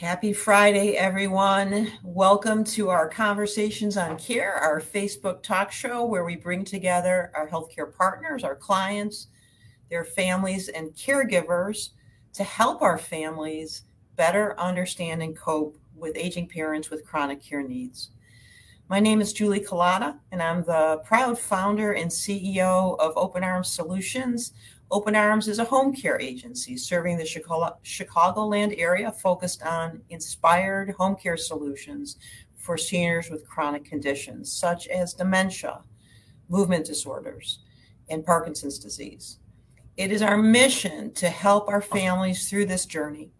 Happy Friday, everyone. Welcome to our Conversations on Care, our Facebook talk show where we bring together our healthcare partners, our clients, their families, and caregivers to help our families better understand and cope with aging parents with chronic care needs. My name is Julie Collada, and I'm the proud founder and CEO of Open Arms Solutions. Open Arms is a home care agency serving the Chicago, Chicagoland area focused on inspired home care solutions for seniors with chronic conditions such as dementia, movement disorders, and Parkinson's disease. It is our mission to help our families through this journey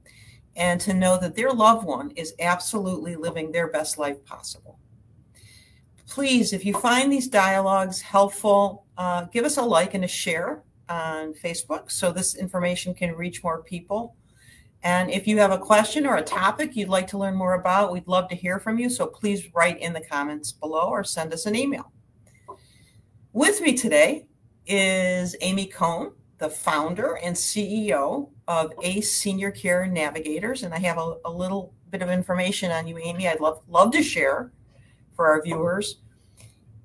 and to know that their loved one is absolutely living their best life possible. Please, if you find these dialogues helpful, uh, give us a like and a share on Facebook so this information can reach more people. And if you have a question or a topic you'd like to learn more about, we'd love to hear from you. So please write in the comments below or send us an email. With me today is Amy Cohen the founder and CEO of ACE Senior Care Navigators. And I have a, a, little bit of information on you, Amy, I'd love, love to share for our viewers.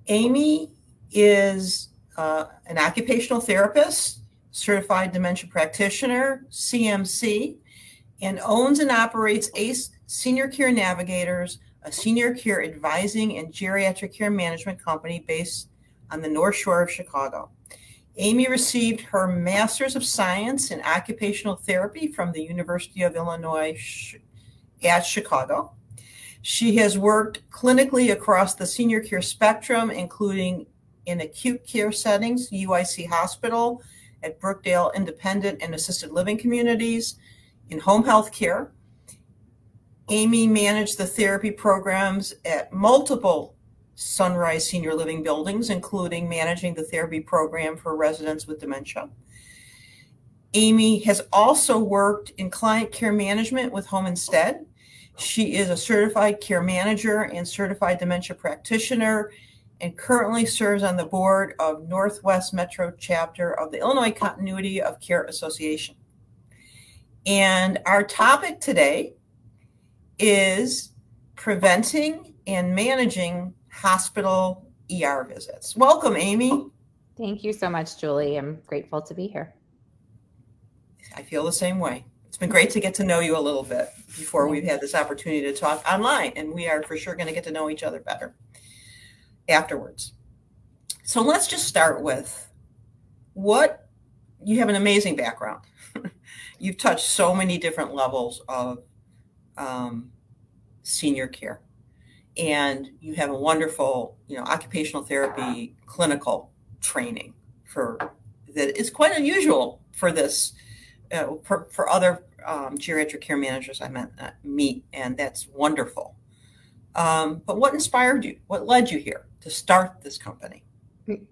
Amy is uh, an occupational therapist, certified dementia practitioner, CMC, and owns and operates ACE Senior Care Navigators, a senior care advising and geriatric care management company based on the North Shore of Chicago. Amy received her Master's of Science in Occupational Therapy from the University of Illinois at Chicago. She has worked clinically across the senior care spectrum, including in acute care settings, UIC Hospital, at Brookdale Independent and Assisted Living Communities, in home health care. Amy managed the therapy programs at multiple Sunrise Senior Living buildings, including managing the therapy program for residents with dementia. Amy has also worked in client care management with Home Instead. She is a certified care manager and certified dementia practitioner and currently serves on the board of Northwest Metro chapter of the Illinois Continuity of Care Association. And our topic today is preventing and managing hospital ER visits. Welcome, Amy. Thank you so much, Julie. I'm grateful to be here. I feel the same way. It's been great to get to know you a little bit before we've had this opportunity to talk online, and we are for sure going to get to know each other better afterwards. So let's just start with what you have an amazing background. You've touched so many different levels of um, senior care and you have a wonderful, you know, occupational therapy clinical training for that is quite unusual for this uh, for, for other um, geriatric care managers I met, uh, meet, and that's wonderful. Um, but what inspired you? What led you here to start this company?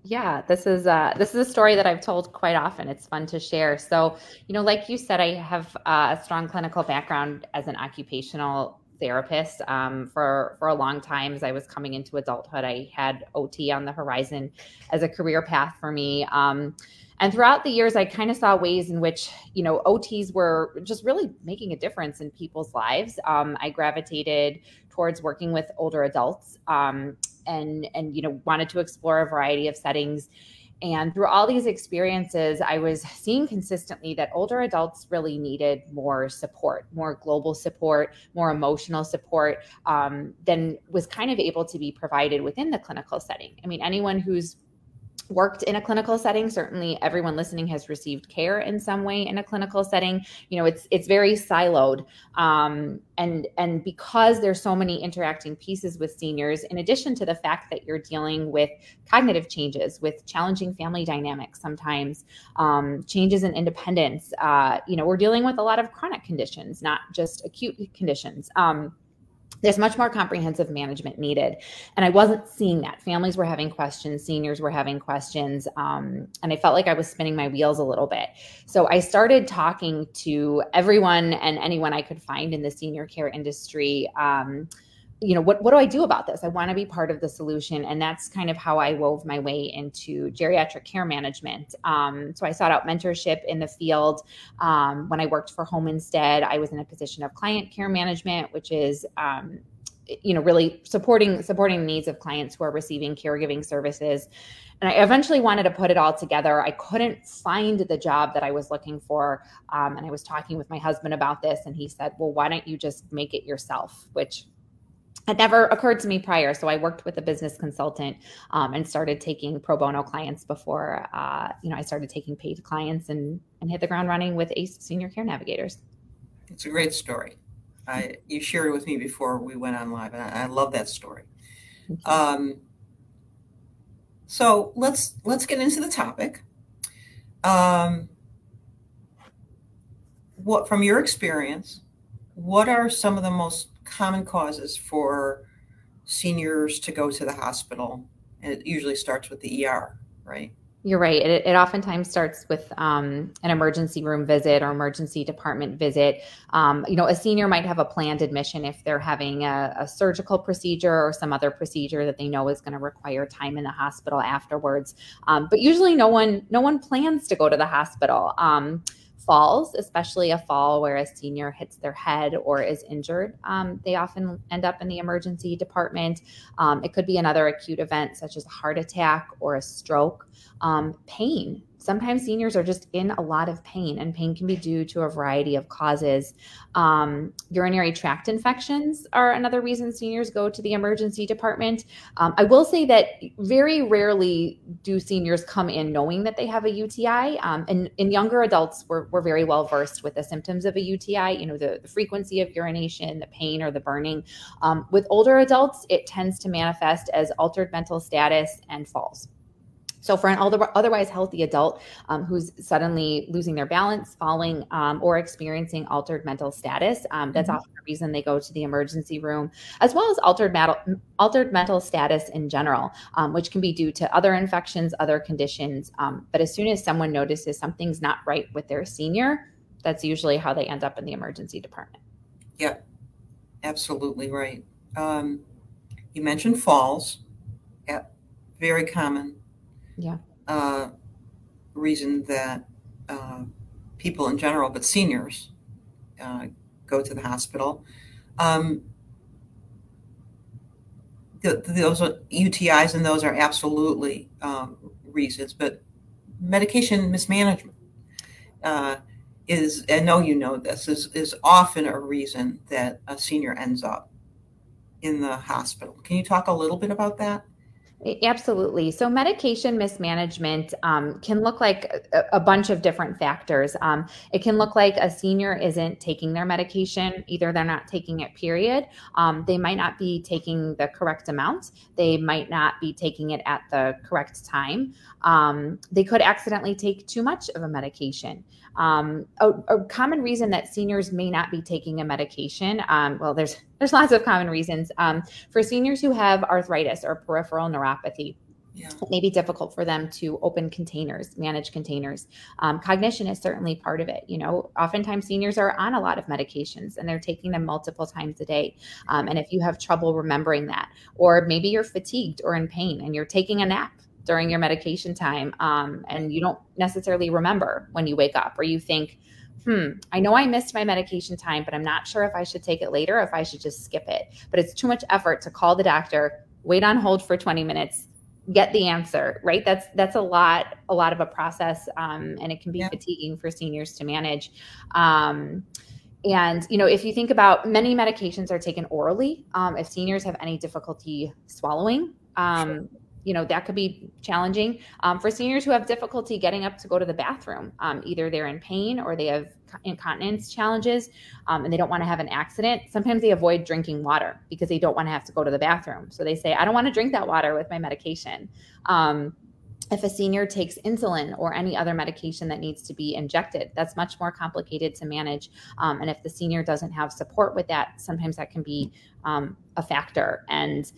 Yeah, this is uh, this is a story that I've told quite often. It's fun to share. So, you know, like you said, I have uh, a strong clinical background as an occupational therapist um, for for a long time as I was coming into adulthood. I had OT on the horizon as a career path for me. Um, and throughout the years, I kind of saw ways in which you know OTs were just really making a difference in people's lives. Um, I gravitated towards working with older adults, um, and and you know wanted to explore a variety of settings and through all these experiences, I was seeing consistently that older adults really needed more support, more global support, more emotional support um, than was kind of able to be provided within the clinical setting. I mean, anyone who's worked in a clinical setting. Certainly everyone listening has received care in some way in a clinical setting. You know it's it's very siloed um, and and because there's so many interacting pieces with seniors in addition to the fact that you're dealing with cognitive changes with challenging family dynamics sometimes um, changes in independence uh, you know we're dealing with a lot of chronic conditions not just acute conditions. Um, there's much more comprehensive management needed. And i wasn't seeing that. Families were having questions seniors were having questions um, and i felt like i was spinning my wheels a little bit. So i started talking to everyone and anyone i could find in the senior care industry um, you know what, what do i do about this i want to be part of the solution and that's kind of how i wove my way into geriatric care management um, so i sought out mentorship in the field um, when i worked for home instead i was in a position of client care management which is um, you know really supporting supporting the needs of clients who are receiving caregiving services and I eventually wanted to put it all together. I couldn't find the job that I was looking for. Um, and I was talking with my husband about this, and he said, Well, why don't you just make it yourself? Which had never occurred to me prior. So I worked with a business consultant um, and started taking pro bono clients before, uh, you know, I started taking paid clients and, and hit the ground running with ACE Senior Care Navigators. It's a great story. I, you shared it with me before we went on live, and I, I love that story. Um, so let's let's get into the topic. Um, what from your experience, what are some of the most common causes for seniors to go to the hospital? And it usually starts with the ER, right? You're right. It, it oftentimes starts with um, an emergency room visit or emergency department visit. Um, you know, a senior might have a planned admission if they're having a, a surgical procedure or some other procedure that they know is going to require time in the hospital afterwards. Um, but usually, no one no one plans to go to the hospital. Falls, especially a fall where a senior hits their head or is injured, um, they often end up in the emergency department. Um, it could be another acute event, such as a heart attack or a stroke. Um, pain sometimes seniors are just in a lot of pain, and pain can be due to a variety of causes. Um, urinary tract infections are another reason seniors go to the emergency department. Um, I will say that very rarely do seniors come in knowing that they have a UTI. Um, and in younger adults, we're, we're very well versed with the symptoms of a UTI, you know, the, the frequency of urination, the pain, or the burning. Um, with older adults, it tends to manifest as altered mental status and falls. So, for an otherwise healthy adult um, who's suddenly losing their balance, falling, um, or experiencing altered mental status, um, that's mm-hmm. often the reason they go to the emergency room, as well as altered, mat- altered mental status in general, um, which can be due to other infections, other conditions. Um, but as soon as someone notices something's not right with their senior, that's usually how they end up in the emergency department. Yeah, absolutely right. Um, you mentioned falls. Yeah, very common yeah. uh, reason that uh, people in general, but seniors, uh, go to the hospital. Um, the, those UTIs and those are absolutely um, reasons, but medication mismanagement uh, is, I know you know this, is, is often a reason that a senior ends up in the hospital. Can you talk a little bit about that? Absolutely. So, medication mismanagement um, can look like a, a, bunch of different factors. Um, it can look like a senior isn't taking their medication, either they're not taking it, period. Um, they might not be taking the correct amount, they might not be taking it at the correct time. Um, they could accidentally take too much of a medication. Um, a, a, common reason that seniors may not be taking a medication, um, well, there's there's lots of common reasons. Um, for seniors who have arthritis or peripheral neuropathy, yeah. it may be difficult for them to open containers, manage containers. Um, cognition is certainly part of it. You know, oftentimes seniors are on a lot of medications and they're taking them multiple times a day. Um, and if you have trouble remembering that, or maybe you're fatigued or in pain and you're taking a nap during your medication time um, and you don't necessarily remember when you wake up or you think hmm i know i missed my medication time but i'm not sure if i should take it later or if i should just skip it. But it's too much effort to call the doctor wait on hold for 20 minutes get the answer right? That's that's a lot a lot of a process um, and it can be yeah. fatiguing for seniors to manage. Um, and you know if you think about many medications are taken orally um, if seniors have any difficulty swallowing um, you know that could be challenging um, for seniors who have difficulty getting up to go to the bathroom um, either they're in pain or they have incontinence challenges um, and they don't want to have an accident sometimes they avoid drinking water because they don't want to have to go to the bathroom so they say i don't want to drink that water with my medication um, if a senior takes insulin or any other medication that needs to be injected, that's much more complicated to manage. Um, and if the senior doesn't have support with that, sometimes that can be um, a factor. And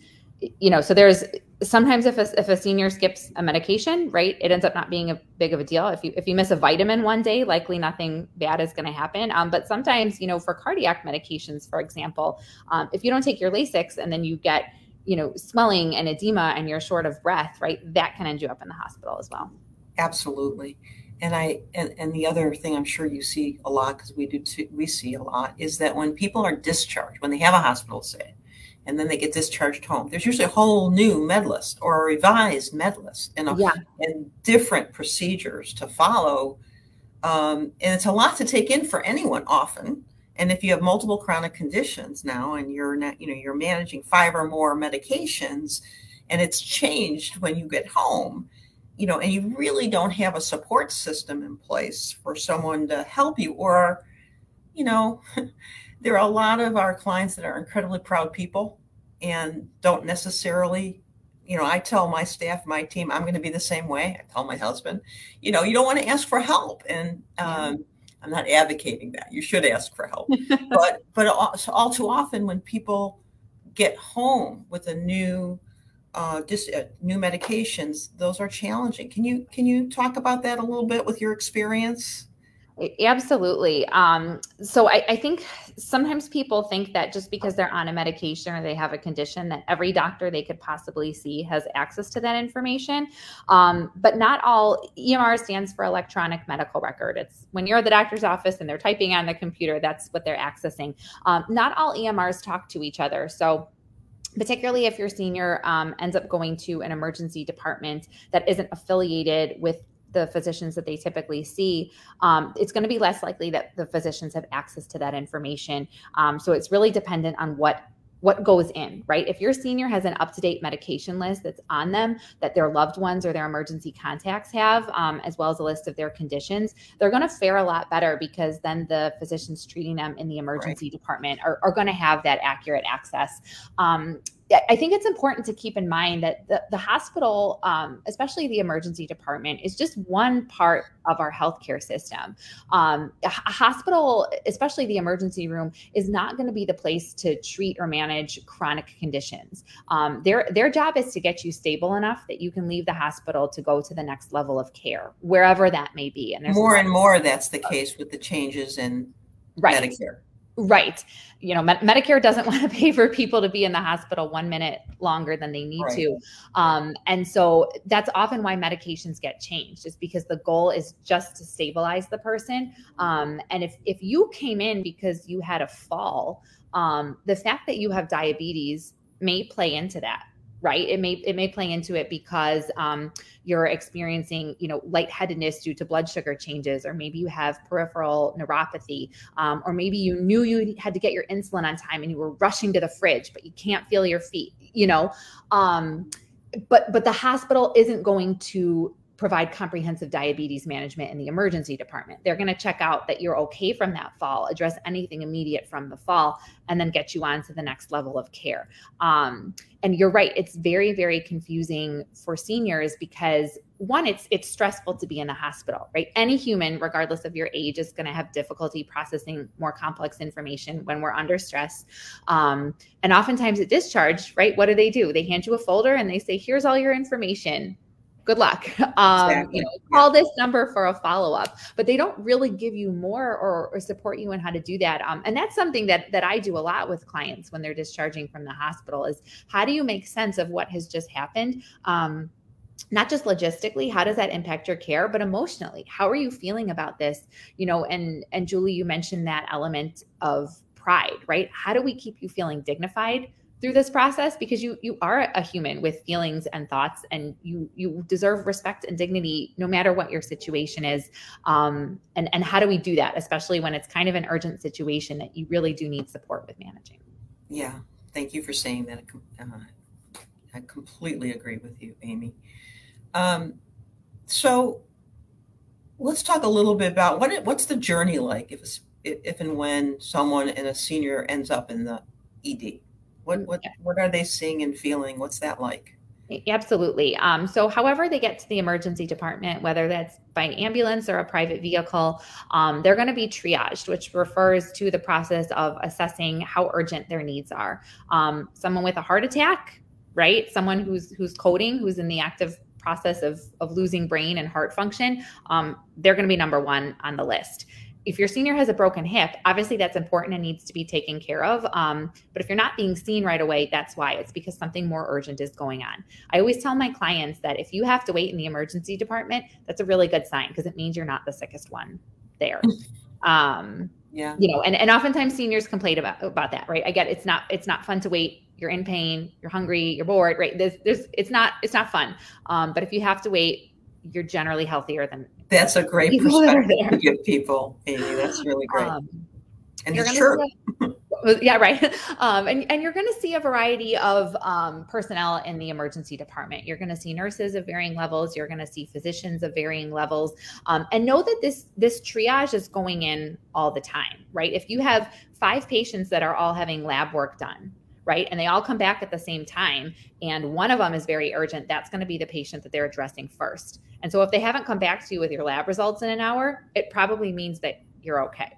you know, so there's sometimes if a, if a senior skips a medication right it ends up not being a big of a deal. If you if you miss a vitamin one day likely nothing bad is going to happen. Um, but sometimes you know for cardiac medications for example um, if you don't take your lasix and then you get you know swelling and edema and you're short of breath right that can end you up in the hospital as well. Absolutely. And i and, and the other thing i'm sure you see a lot because we do too, we see a lot is that when people are discharged when they have a hospital stay and then they get discharged home. There's usually a whole new med list or a revised med list and, a, yeah. and different procedures to follow. Um, and it's a lot to take in for anyone often. And if you have multiple chronic conditions now and you're not, you know, you're managing five or more medications and it's changed when you get home, you know, and you really don't have a support system in place for someone to help you or, you know, there are a lot of our clients that are incredibly proud people and don't necessarily you know i tell my staff my team i'm going to be the same way. I tell my husband you know you don't want to ask for help. And um, i'm not advocating that. You should ask for help. But but all, all, too often when people get home with a new uh, dis, uh, new medications those are challenging. Can you can you talk about that a little bit with your experience Absolutely. Um, so I, I, think sometimes people think that just because they're on a medication or they have a condition, that every doctor they could possibly see has access to that information. Um, but not all EMR stands for electronic medical record. It's when you're at the doctor's office and they're typing on the computer, that's what they're accessing. Um, not all EMRs talk to each other. So particularly if your senior um, ends up going to an emergency department that isn't affiliated with the physicians that they typically see, um, it's going to be less likely that the physicians have access to that information. Um, so it's really dependent on what what goes in, right? If your senior has an up to date medication list that's on them that their loved ones or their emergency contacts have, um, as well as a list of their conditions, they're going to fare a lot better because then the physicians treating them in the emergency right. department are, are going to have that accurate access. Um, I think it's important to keep in mind that the, the hospital, um, especially the emergency department, is just one part of our healthcare system. Um, a, hospital, especially the emergency room, is not going to be the place to treat or manage chronic conditions. Um, their their job is to get you stable enough that you can leave the hospital to go to the next level of care, wherever that may be. And more and more that's the case with the changes in right. Medicare. Right. You know, Medicare doesn't want to pay for people to be in the hospital one minute longer than they need right. to. Um, and so that's often why medications get changed, is because the goal is just to stabilize the person. Um, and if, if you came in because you had a fall, um, the fact that you have diabetes may play into that right? It may it may play into it because um, you're experiencing you know lightheadedness due to blood sugar changes or maybe you have peripheral neuropathy um, or maybe you knew you had to get your insulin on time and you were rushing to the fridge but you can't feel your feet you know? Um, but but the hospital isn't going to provide comprehensive diabetes management in the emergency department. They're going to check out that you're okay from that fall, address anything immediate from the fall, and then get you on to the next level of care. Um, and you're right; it's very, very confusing for seniors because one, it's it's stressful to be in the hospital, right? Any human, regardless of your age, is going to have difficulty processing more complex information when we're under stress. Um, and oftentimes at discharge, right? What do they do? They hand you a folder and they say, "Here's all your information." Good luck. Um, exactly. You know, call this number for a follow up, but they don't really give you more or, or support you in how to do that. Um, and that's something that that I do a lot with clients when they're discharging from the hospital is how do you make sense of what has just happened? Um, not just logistically how does that impact your care but emotionally how are you feeling about this you know and and julie you mentioned that element of pride right how do we keep you feeling dignified through this process because you you are a human with feelings and thoughts and you you deserve respect and dignity no matter what your situation is. Um, and and how do we do that especially when it's kind of an urgent situation that you really do need support with managing? Yeah. Thank you for saying that. Uh, i completely agree with you amy. Um, so let's talk a little bit about what it, what's the journey like if if and when someone and a senior ends up in the ed what what what are they seeing and feeling? What's that like? Absolutely. Um, so, however they get to the emergency department, whether that's by an ambulance or a private vehicle, um, they're going to be triaged, which refers to the process of assessing how urgent their needs are. Um, someone with a heart attack right? Someone who's who's coding, who's in the active process of of losing brain and heart function, um, they're going to be number one on the list. If your senior has a broken hip, obviously that's important and needs to be taken care of. Um, but if you're not being seen right away, that's why. It's because something more urgent is going on. I always tell my clients that if you have to wait in the emergency department, that's a really good sign because it means you're not the sickest one there. Um, yeah. You know, and, and oftentimes seniors complain about about that, right? I get it's not it's not fun to wait. You're in pain, you're hungry, you're bored, right? There's, there's it's not it's not fun. Um, but if you have to wait, you're generally healthier than that's a great perspective to give people, Amy. That's really great. Um, and it's true. yeah, right. Um, and, and you're going to see a variety of um, personnel in the emergency department. You're going to see nurses of varying levels. You're going to see physicians of varying levels. Um, and know that this this triage is going in all the time, right? If you have five patients that are all having lab work done, right, and they all come back at the same time, and one of them is very urgent, that's going to be the patient that they're addressing first. And so if they haven't come back to you with your lab results in an hour, it probably means that you're okay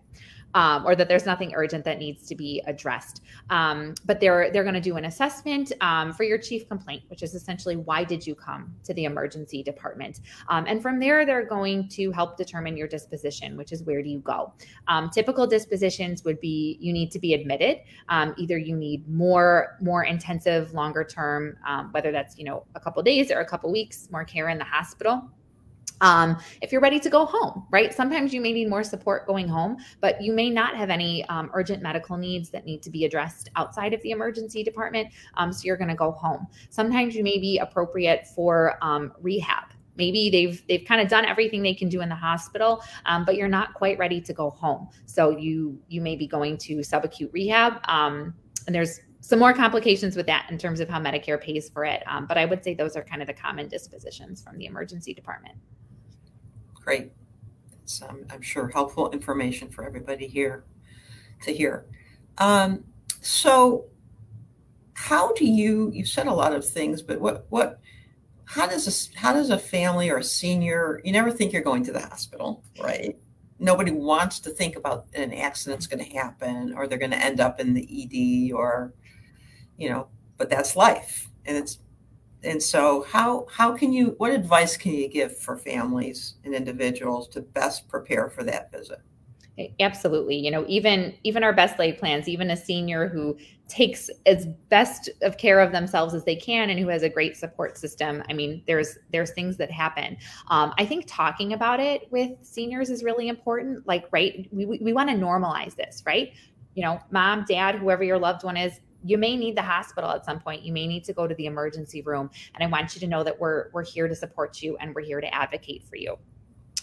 um, or that there's nothing urgent that needs to be addressed. Um, but they're they're going to do an assessment um, for your chief complaint, which is essentially why did you come to the emergency department, um, and from there they're going to help determine your disposition, which is where do you go. Um, typical dispositions would be you need to be admitted. Um, either you need more more intensive, longer term, whether that's you know a couple days or a couple weeks, more care in the hospital um, if you're ready to go home, right? Sometimes you may need more support going home, but you may not have any um, urgent medical needs that need to be addressed outside of the emergency department. Um, so you're going to go home. Sometimes you may be appropriate for um, rehab. Maybe they've they've kind of done everything they can do in the hospital, um, but you're not quite ready to go home. So you you may be going to subacute rehab, um, and there's some more complications with that in terms of how Medicare pays for it. but I would say those are kind of the common dispositions from the emergency department great. It's, um, I'm sure, helpful information for everybody here to hear. Um, so, how do you? You said a lot of things, but what what? How does a how does a family or a senior? You never think you're going to the hospital, right? Nobody wants to think about an accident's going to happen, or they're going to end up in the ED, or you know. But that's life, and it's and so how how can you what advice can you give for families and individuals to best prepare for that visit? Absolutely. You know even even our best laid plans even a senior who takes as best of care of themselves as they can and who has a great support system. I mean there's there's things that happen. Um, i think talking about it with seniors is really important. Like right we, we, we want to normalize this right? You know mom dad whoever your loved one is you may need the hospital at some point. You may need to go to the emergency room. And I want you to know that we're we're here to support you and we're here to advocate for you.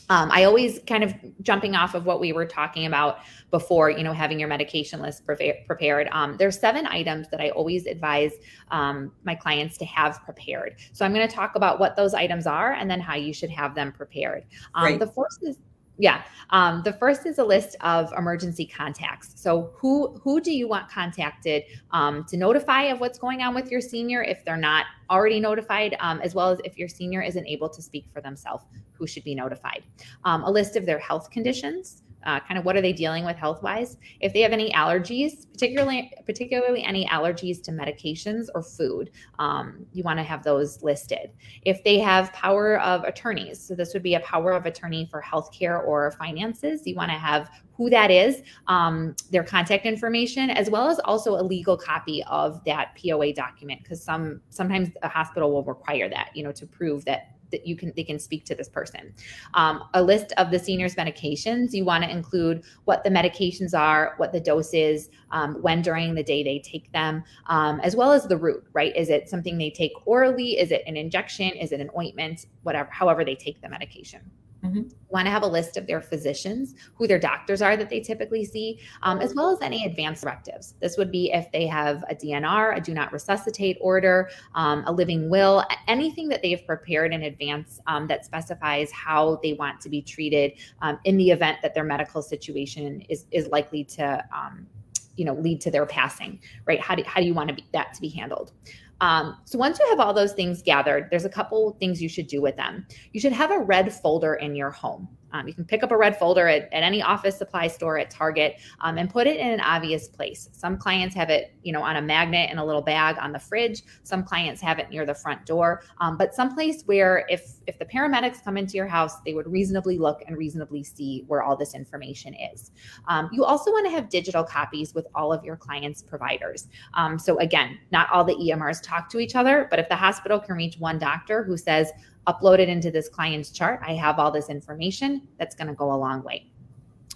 Um, I always kind of jumping off of what we were talking about before, you know, having your medication list pre- prepared. Um, there's seven items that I always advise um, my clients to have prepared. So I'm going to talk about what those items are and then how you should have them prepared. Um, the first is yeah. Um, the first is a list of emergency contacts. So who who do you want contacted um, to notify of what's going on with your senior if they're not already notified, um, as well as if your senior isn't able to speak for themselves, who should be notified. Um, a list of their health conditions uh, kind of what are they dealing with health wise if they have any allergies particularly particularly any allergies to medications or food um, you want to have those listed. If they have power of attorneys so this would be a power of attorney for healthcare or finances you want to have who that is um, their contact information as well as also a legal copy of that poa document because some sometimes a hospital will require that you know to prove that that you can they can speak to this person. Um, a list of the seniors' medications. You want to include what the medications are, what the dose is, um, when during the day they take them, um, as well as the route. Right? Is it something they take orally? Is it an injection? Is it an ointment? Whatever, however they take the medication. Mm-hmm. Want to have a list of their physicians, who their doctors are that they typically see, um, as well as any advance directives. This would be if they have a DNR, a do not resuscitate order, um, a living will, anything that they've prepared in advance um, that specifies how they want to be treated um, in the event that their medical situation is is likely to um, you know lead to their passing right how do, how do you want to be, that to be handled um, so once you have all those things gathered, there's a couple things you should do with them. You should have a red folder in your home. Um, you can pick up a red folder at, at any office supply store at Target um, and put it in an obvious place. Some clients have it, you know, on a magnet in a little bag on the fridge. Some clients have it near the front door, um, but someplace where if if the paramedics come into your house, they would reasonably look and reasonably see where all this information is. Um, you also want to have digital copies with all of your clients' providers. Um, so again, not all the EMRs talk to each other, but if the hospital can reach one doctor who says, upload it into this client's chart. I have all this information. That's going to go a long way.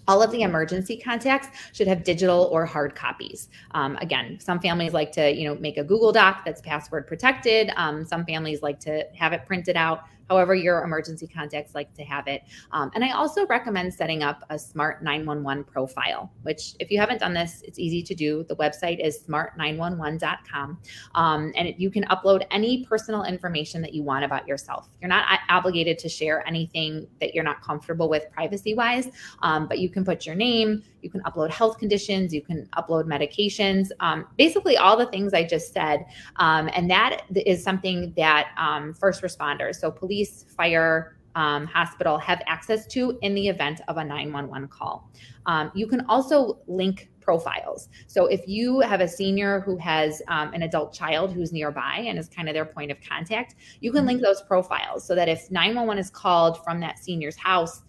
All of the emergency contacts should have digital or hard copies. Um, again, some families like to, you know, make a Google Doc that's password protected. Um, some families like to have it printed out however your emergency contacts like to have it. Um, and I also recommend setting up a smart 911 profile, which if you haven't done this, it's easy to do. The website is smart911.com. Um, and you can upload any personal information that you want about yourself. You're not obligated to share anything that you're not comfortable with privacy wise, um, but you can put your name, you can upload health conditions, you can upload medications, um, basically all the things I just said. Um, and that is something that um, first responders, so police, fire, um, hospital have access to in the event of a 911 call. Um, you can also link profiles. So if you have a senior who has um, an adult child who's nearby and is kind of their point of contact, you can link those profiles so that if 911 is called from that senior's house,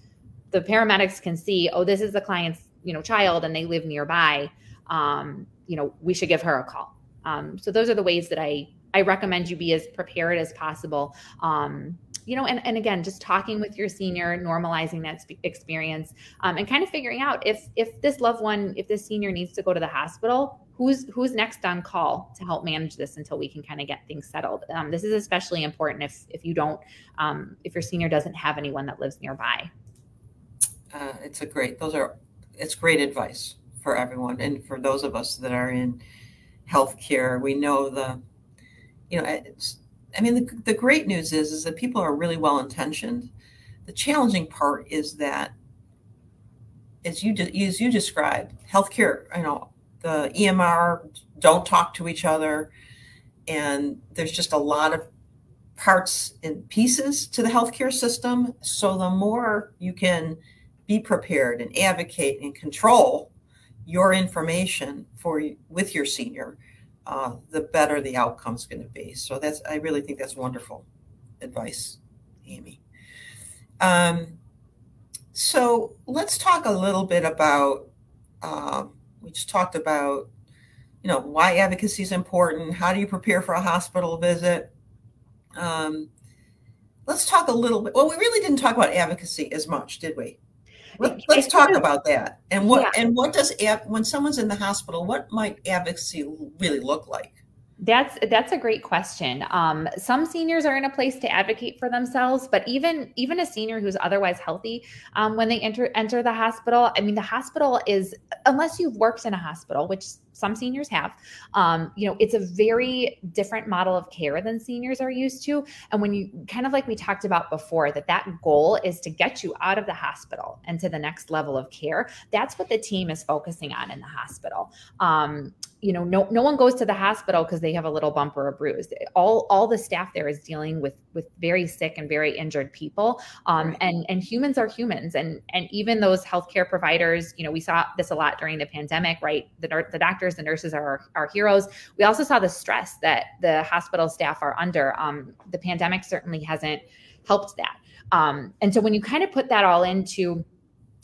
the paramedics can see, oh, this is the client's you know child and they live nearby um, you know we should give her a call um, so those are the ways that i i recommend you be as prepared as possible um, you know and, and again just talking with your senior normalizing that experience um, and kind of figuring out if if this loved one if this senior needs to go to the hospital who's who's next on call to help manage this until we can kind of get things settled um, this is especially important if if you don't um, if your senior doesn't have anyone that lives nearby uh, it's a great those are it's great advice for everyone and for those of us that are in healthcare. We know the, you know, it's, I mean, the, the great news is is that people are really well intentioned. The challenging part is that, as you as you described, healthcare, you know, the EMR don't talk to each other, and there's just a lot of parts and pieces to the healthcare system. So the more you can be prepared and advocate and control your information for with your senior, uh, the better the outcome's going to be. So that's I really think that's wonderful advice, Amy. Um, so let's talk a little bit about. Uh, we just talked about, you know, why advocacy is important. How do you prepare for a hospital visit? Um, let's talk a little bit. Well, we really didn't talk about advocacy as much, did we? Let, us talk about that. And what yeah. and what does when someone's in the hospital, what might advocacy really look like? That's that's a great question. Um, some seniors are in a place to advocate for themselves, but even even a senior who's otherwise healthy, um, when they enter enter the hospital, I mean, the hospital is unless you've worked in a hospital, which some seniors have. Um, you know, it's a very different model of care than seniors are used to. And when you kind of like we talked about before, that that goal is to get you out of the hospital and to the next level of care. That's what the team is focusing on in the hospital. Um, you know, no no one goes to the hospital because they have a little bump or a bruise. All all the staff there is dealing with with very sick and very injured people. Um, right. and and humans are humans, and and even those healthcare providers. You know, we saw this a lot during the pandemic, right? The the doctors, the nurses are our heroes. We also saw the stress that the hospital staff are under. Um, the pandemic certainly hasn't helped that. Um, and so when you kind of put that all into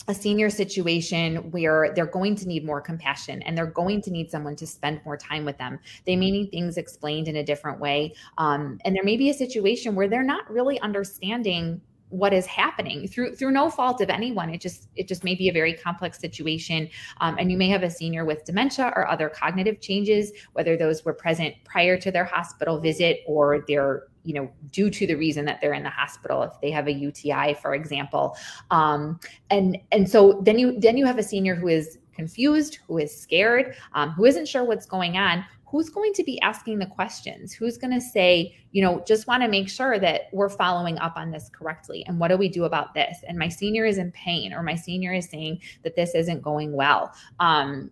a senior situation where they're going to need more compassion and they're going to need someone to spend more time with them. They may need things explained in a different way. Um, and there may be a situation where they're not really understanding what is happening through through no fault of anyone. It just it just may be a very complex situation um, and you may have a senior with dementia or other cognitive changes whether those were present prior to their hospital visit or they're you know due to the reason that they're in the hospital if they have a uti for example. Um, and and so then you then you have a senior who is confused who is scared um, who isn't sure what's going on who's going to be asking the questions? Who's going to say you know just want to make sure that we're following up on this correctly and what do we do about this? And my senior is in pain or my senior is saying that this isn't going well. Um,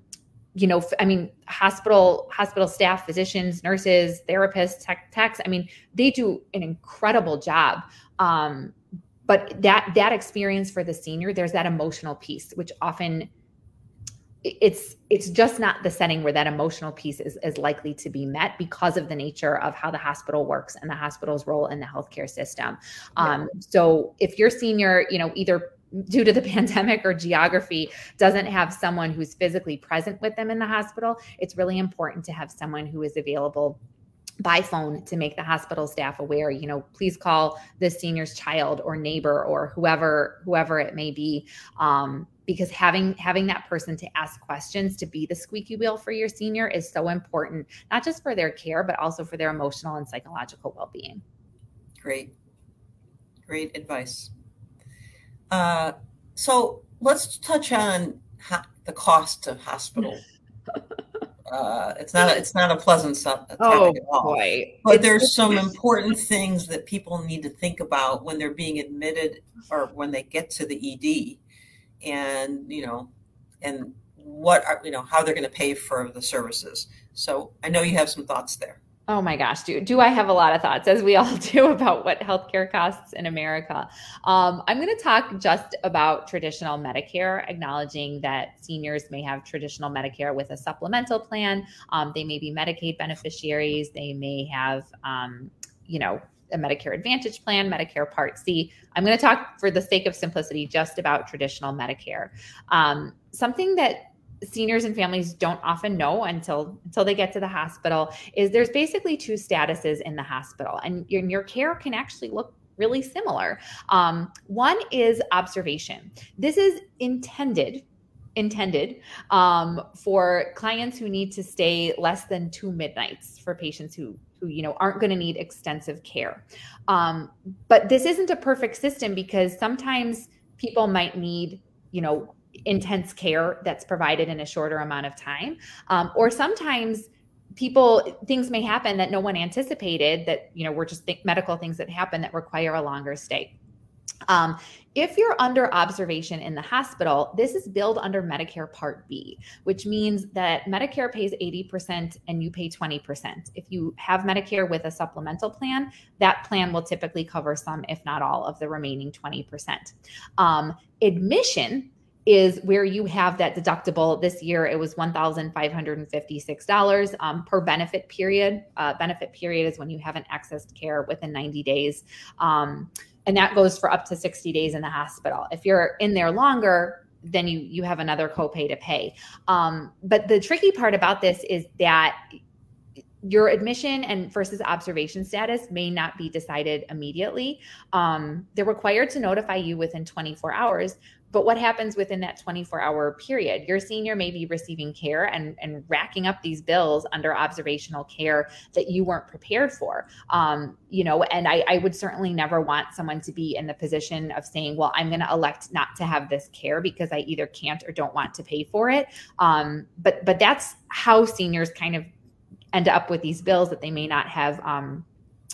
you know i mean hospital hospital staff physicians nurses therapists tech, techs i mean they do an incredible job. Um, but that that experience for the senior, there's that emotional piece, which often it's it's just not the setting where that emotional piece is, is likely to be met because of the nature of how the hospital works and the hospital's role in the healthcare system. Um, So if your senior, you know, either due to the pandemic or geography doesn't have someone who's physically present with them in the hospital, it's really important to have someone who is available by phone to make the hospital staff aware you know please call the senior's child or neighbor or whoever whoever it may be um, because having having that person to ask questions to be the squeaky wheel for your senior is so important not just for their care but also for their emotional and psychological well-being. Great. Great advice. Uh, so let's touch on ho- the cost of hospital. Uh, it's not a, it's not a pleasant topic oh, at all. Boy. But It's- there's some important things that people need to think about when they're being admitted or when they get to the ED, and you know, and what are you know how they're going to pay for the services. So I know you have some thoughts there. Oh my gosh, do, do I have a lot of thoughts, as we all do, about what healthcare costs in America? Um, I'm going to talk just about traditional Medicare, acknowledging that seniors may have traditional Medicare with a supplemental plan. Um, they may be Medicaid beneficiaries. They may have, um, you know, a Medicare Advantage plan, Medicare Part C. I'm going to talk, for the sake of simplicity, just about traditional Medicare. Um, something that seniors and families don't often know until until they get to the hospital is there's basically two statuses in the hospital and your, your care can actually look really similar um, one is observation this is intended intended um, for clients who need to stay less than two midnights for patients who who you know aren't going to need extensive care. Um, but this isn't a perfect system because sometimes people might need you know intense care that's provided in a shorter amount of time. Um, or sometimes people things may happen that no one anticipated that you know we're just medical things that happen that require a longer stay um, if you're under observation in the hospital, this is billed under Medicare Part B, which means that Medicare pays 80% and you pay 20%. If you have Medicare with a supplemental plan, that plan will typically cover some, if not all, of the remaining 20%. Um, admission is where you have that deductible. This year it was $1,556 um, per benefit period. Uh, benefit period is when you haven't accessed care within 90 days. Um, and that goes for up to 60 days in the hospital. If you're in there longer, then you you have another copay to pay. Um, but the tricky part about this is that your admission and versus observation status may not be decided immediately. Um, they're required to notify you within 24 hours. But what happens within that 24 hour period? Your senior may be receiving care and, and racking up these bills under observational care that you weren't prepared for. Um, you know, and I, I would certainly never want someone to be in the position of saying, well, I'm going to elect not to have this care because I either can't or don't want to pay for it. Um, but but that's how seniors kind of end up with these bills that they may not have um,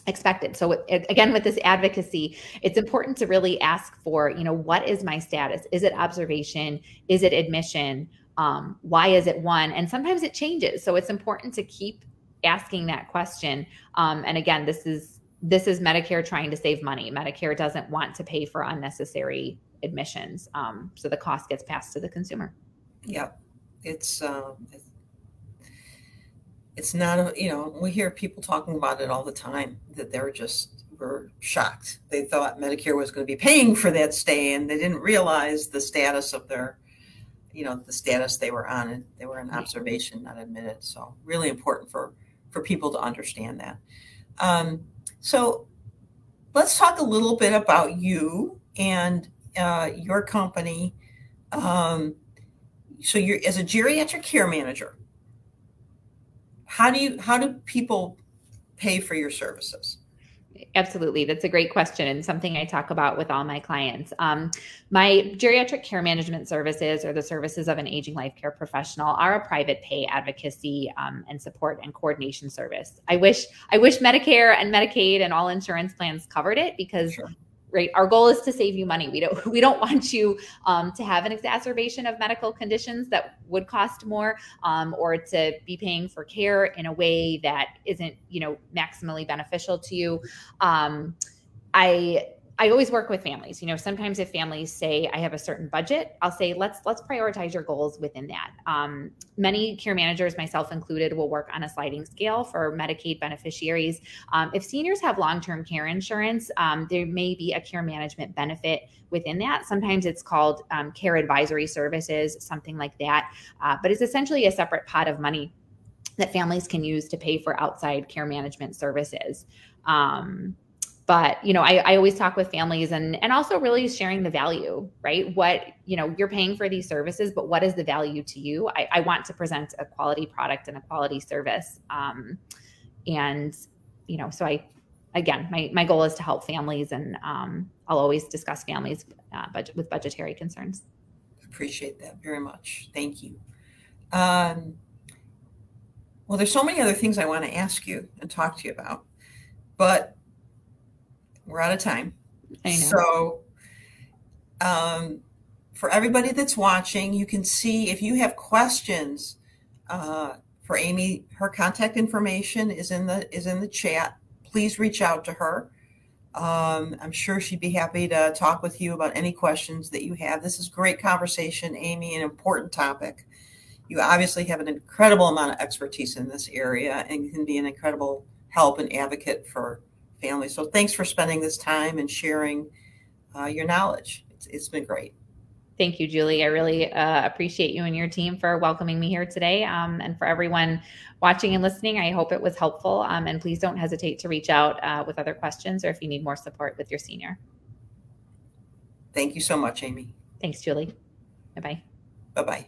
expected. So again, with this advocacy, it's important to really ask for, you know, what is my status? Is it observation? Is it admission? Um, why is it one? And sometimes it changes. So it's important to keep asking that question. Um, and again, this is this is Medicare trying to save money. Medicare doesn't want to pay for unnecessary admissions, um, so the cost gets passed to the consumer. Yep, it's um, it's not a you know we hear people talking about it all the time that they're just were shocked. They thought medicare was going to be paying for that stay and they didn't realize the status of their you know the status they were on and they were in observation not admitted. So really important for for people to understand that. Um, so let's talk a little bit about you and uh, your company. Um, so you're as a geriatric care manager how do you how do people pay for your services Absolutely. That's a great question and something I talk about with all my clients. Um, my geriatric care management services or the services of an aging life care professional are a private pay advocacy um, and support and coordination service. I wish I wish Medicare and Medicaid and all insurance plans covered it because sure right? Our goal is to save you money. We don't we don't want you um, to have an exacerbation of medical conditions that would cost more um, or to be paying for care in a way that isn't you know maximally beneficial to you. Um, i I always work with families. You know, sometimes if families say I have a certain budget, I'll say let's let's prioritize your goals within that. Um, many care managers, myself included, will work on a sliding scale for Medicaid beneficiaries. Um, if seniors have long-term care insurance, um, there may be a care management benefit within that. Sometimes it's called um, care advisory services, something like that. Uh, but it's essentially a separate pot of money that families can use to pay for outside care management services. Um, but you know I, I always talk with families and and also really sharing the value right? What you know you're paying for these services but what is the value to you? I, I want to present a quality product and a quality service. Um, and you know so i again my, my goal is to help families and um, i'll always discuss families uh, budget with budgetary concerns. Appreciate that very much. Thank you. Um, well there's so many other things i want to ask you and talk to you about but we're out of time. So, um, for everybody that's watching, you can see if you have questions uh, for Amy. Her contact information is in the is in the chat. Please reach out to her. Um, I'm sure she'd be happy to talk with you about any questions that you have. This is great conversation, Amy, an important topic. You obviously have an incredible amount of expertise in this area and can be an incredible help and advocate for family. So thanks for spending this time and sharing uh, your knowledge. It's, it's been great. Thank you, Julie. I really uh, appreciate you and your team for welcoming me here today. Um, and for everyone watching and listening, I hope it was helpful. Um, and please don't hesitate to reach out uh, with other questions or if you need more support with your senior. Thank you so much, Amy. Thanks, Julie. Bye bye. Bye bye.